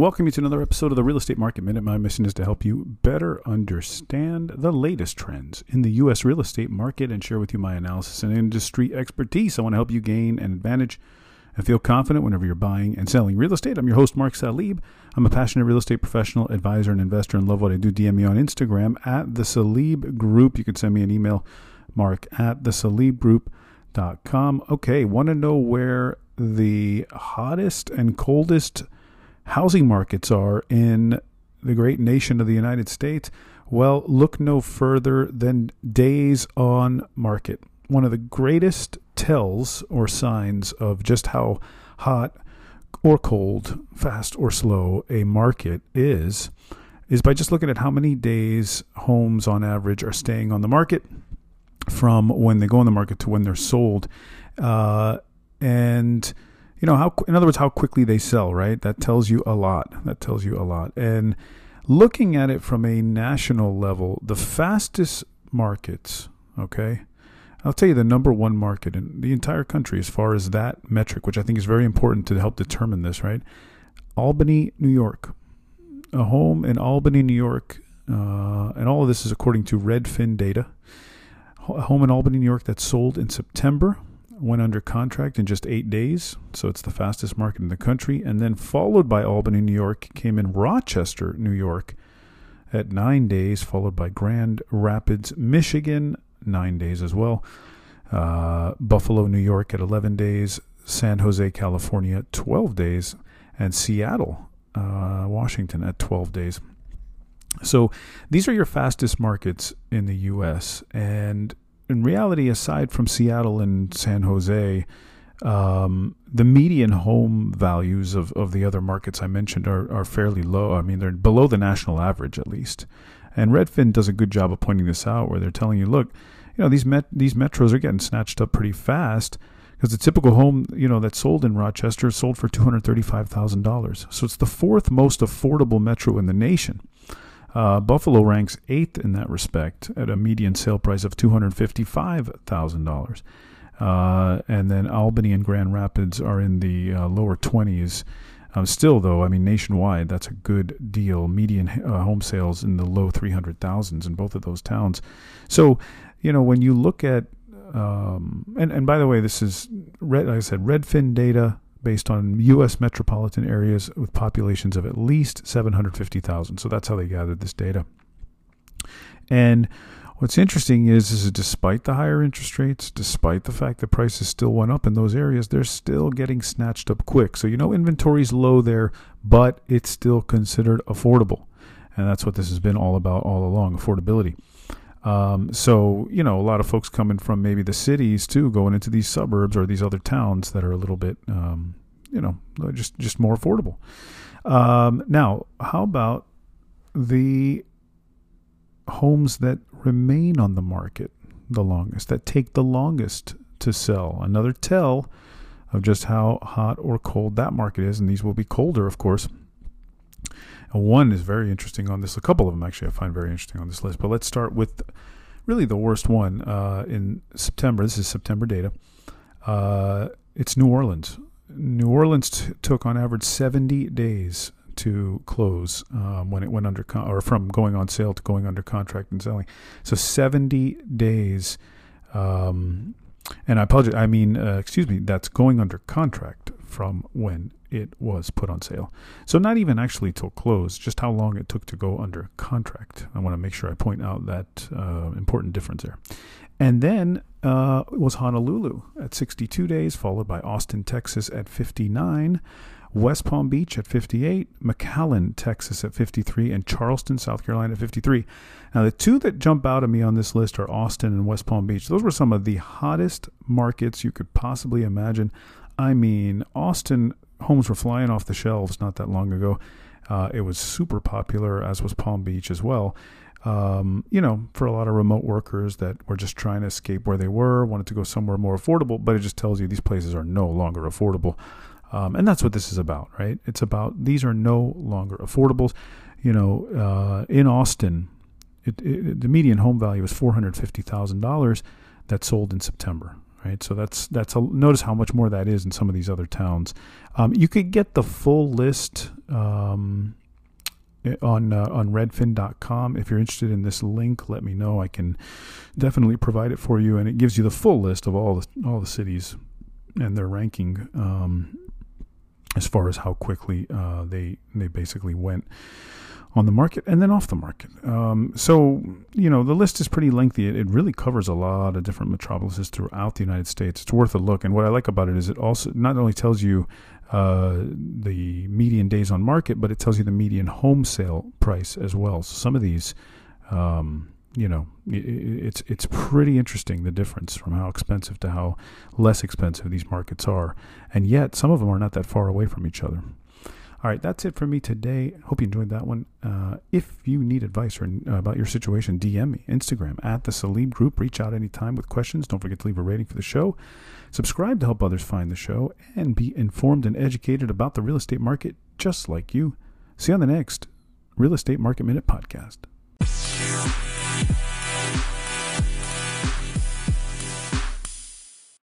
welcome you to another episode of the Real Estate Market Minute. My mission is to help you better understand the latest trends in the U.S. real estate market and share with you my analysis and industry expertise. I want to help you gain an advantage and feel confident whenever you're buying and selling real estate. I'm your host, Mark Salib. I'm a passionate real estate professional, advisor, and investor and love what I do. DM me on Instagram at the Salib Group. You can send me an email, mark at the salibgroup.com. Okay, want to know where the hottest and coldest housing markets are in the great nation of the United States? Well, look no further than days on market. One of the greatest tells or signs of just how hot or cold, fast or slow a market is is by just looking at how many days homes on average are staying on the market from when they go on the market to when they're sold. Uh, and you know how in other words how quickly they sell right? That tells you a lot. That tells you a lot. And looking at it from a national level the fastest markets okay i'll tell you the number one market in the entire country as far as that metric which i think is very important to help determine this right? Albany new york. A home in albany new york uh, and all of this is according to redfin data. A home in albany new york that sold in september went under contract in just eight days, so it's the fastest market in the country. And then followed by Albany, New York, came in Rochester, New York, at nine days, followed by Grand Rapids, Michigan, nine days as well. Uh, Buffalo, New York, at 11 days. San Jose, California, 12 days. And Seattle, uh, Washington, at 12 days. So these are your fastest markets in the U.S. And in reality, aside from Seattle and San Jose, um, the median home values of, of the other markets I mentioned are, are fairly low. I mean, they're below the national average at least. And Redfin does a good job of pointing this out, where they're telling you, look, you know, these met- these metros are getting snatched up pretty fast because the typical home, you know, that's sold in Rochester sold for two hundred thirty-five thousand dollars. So it's the fourth most affordable metro in the nation. Uh, Buffalo ranks eighth in that respect at a median sale price of $255,000. Uh, and then Albany and Grand Rapids are in the uh, lower 20s. Um, still, though, I mean, nationwide, that's a good deal. Median uh, home sales in the low 300,000s in both of those towns. So, you know, when you look at, um, and, and by the way, this is, red, like I said, Redfin data based on U.S. metropolitan areas with populations of at least 750,000. So that's how they gathered this data. And what's interesting is, is despite the higher interest rates, despite the fact that prices still went up in those areas, they're still getting snatched up quick. So you know inventory's low there, but it's still considered affordable. And that's what this has been all about all along, affordability. Um, so you know, a lot of folks coming from maybe the cities too, going into these suburbs or these other towns that are a little bit, um, you know, just just more affordable. Um, now, how about the homes that remain on the market the longest, that take the longest to sell? Another tell of just how hot or cold that market is, and these will be colder, of course. One is very interesting on this. A couple of them actually I find very interesting on this list. But let's start with really the worst one uh, in September. This is September data. Uh, it's New Orleans. New Orleans t- took on average 70 days to close um, when it went under con- or from going on sale to going under contract and selling. So 70 days. Um, and I apologize. I mean, uh, excuse me. That's going under contract from when it was put on sale. So not even actually till close, just how long it took to go under contract. I want to make sure I point out that uh, important difference there. And then uh, was Honolulu at 62 days, followed by Austin, Texas at 59. West Palm Beach at 58, McAllen, Texas at 53, and Charleston, South Carolina at 53. Now, the two that jump out at me on this list are Austin and West Palm Beach. Those were some of the hottest markets you could possibly imagine. I mean, Austin homes were flying off the shelves not that long ago. Uh, it was super popular, as was Palm Beach as well. Um, you know, for a lot of remote workers that were just trying to escape where they were, wanted to go somewhere more affordable, but it just tells you these places are no longer affordable. Um, and that's what this is about, right? It's about these are no longer affordables. You know, uh, in Austin, it, it, the median home value is $450,000 that sold in September. Right? So that's that's a, notice how much more that is in some of these other towns. Um, you could get the full list um, on uh, on redfin.com. If you're interested in this link, let me know. I can definitely provide it for you, and it gives you the full list of all the all the cities and their ranking um, as far as how quickly uh, they they basically went on the market and then off the market. Um, so, you know, the list is pretty lengthy. It, it, really covers a lot of different metropolises throughout the United States. It's worth a look. And what I like about it is it also not only tells you uh, the median days on market, but it tells you the median home sale price as well. So some of these, um, you know, it, it's it's pretty interesting the difference from how expensive to how less expensive these markets are, and yet some of them are not that far away from each other. All right, that's it for me today. Hope you enjoyed that one. Uh, if you need advice or uh, about your situation, DM me, Instagram at the Salib Group. Reach out anytime with questions. Don't forget to leave a rating for the show. Subscribe to help others find the show and be informed and educated about the real estate market just like you. See you on the next Real Estate Market Minute podcast.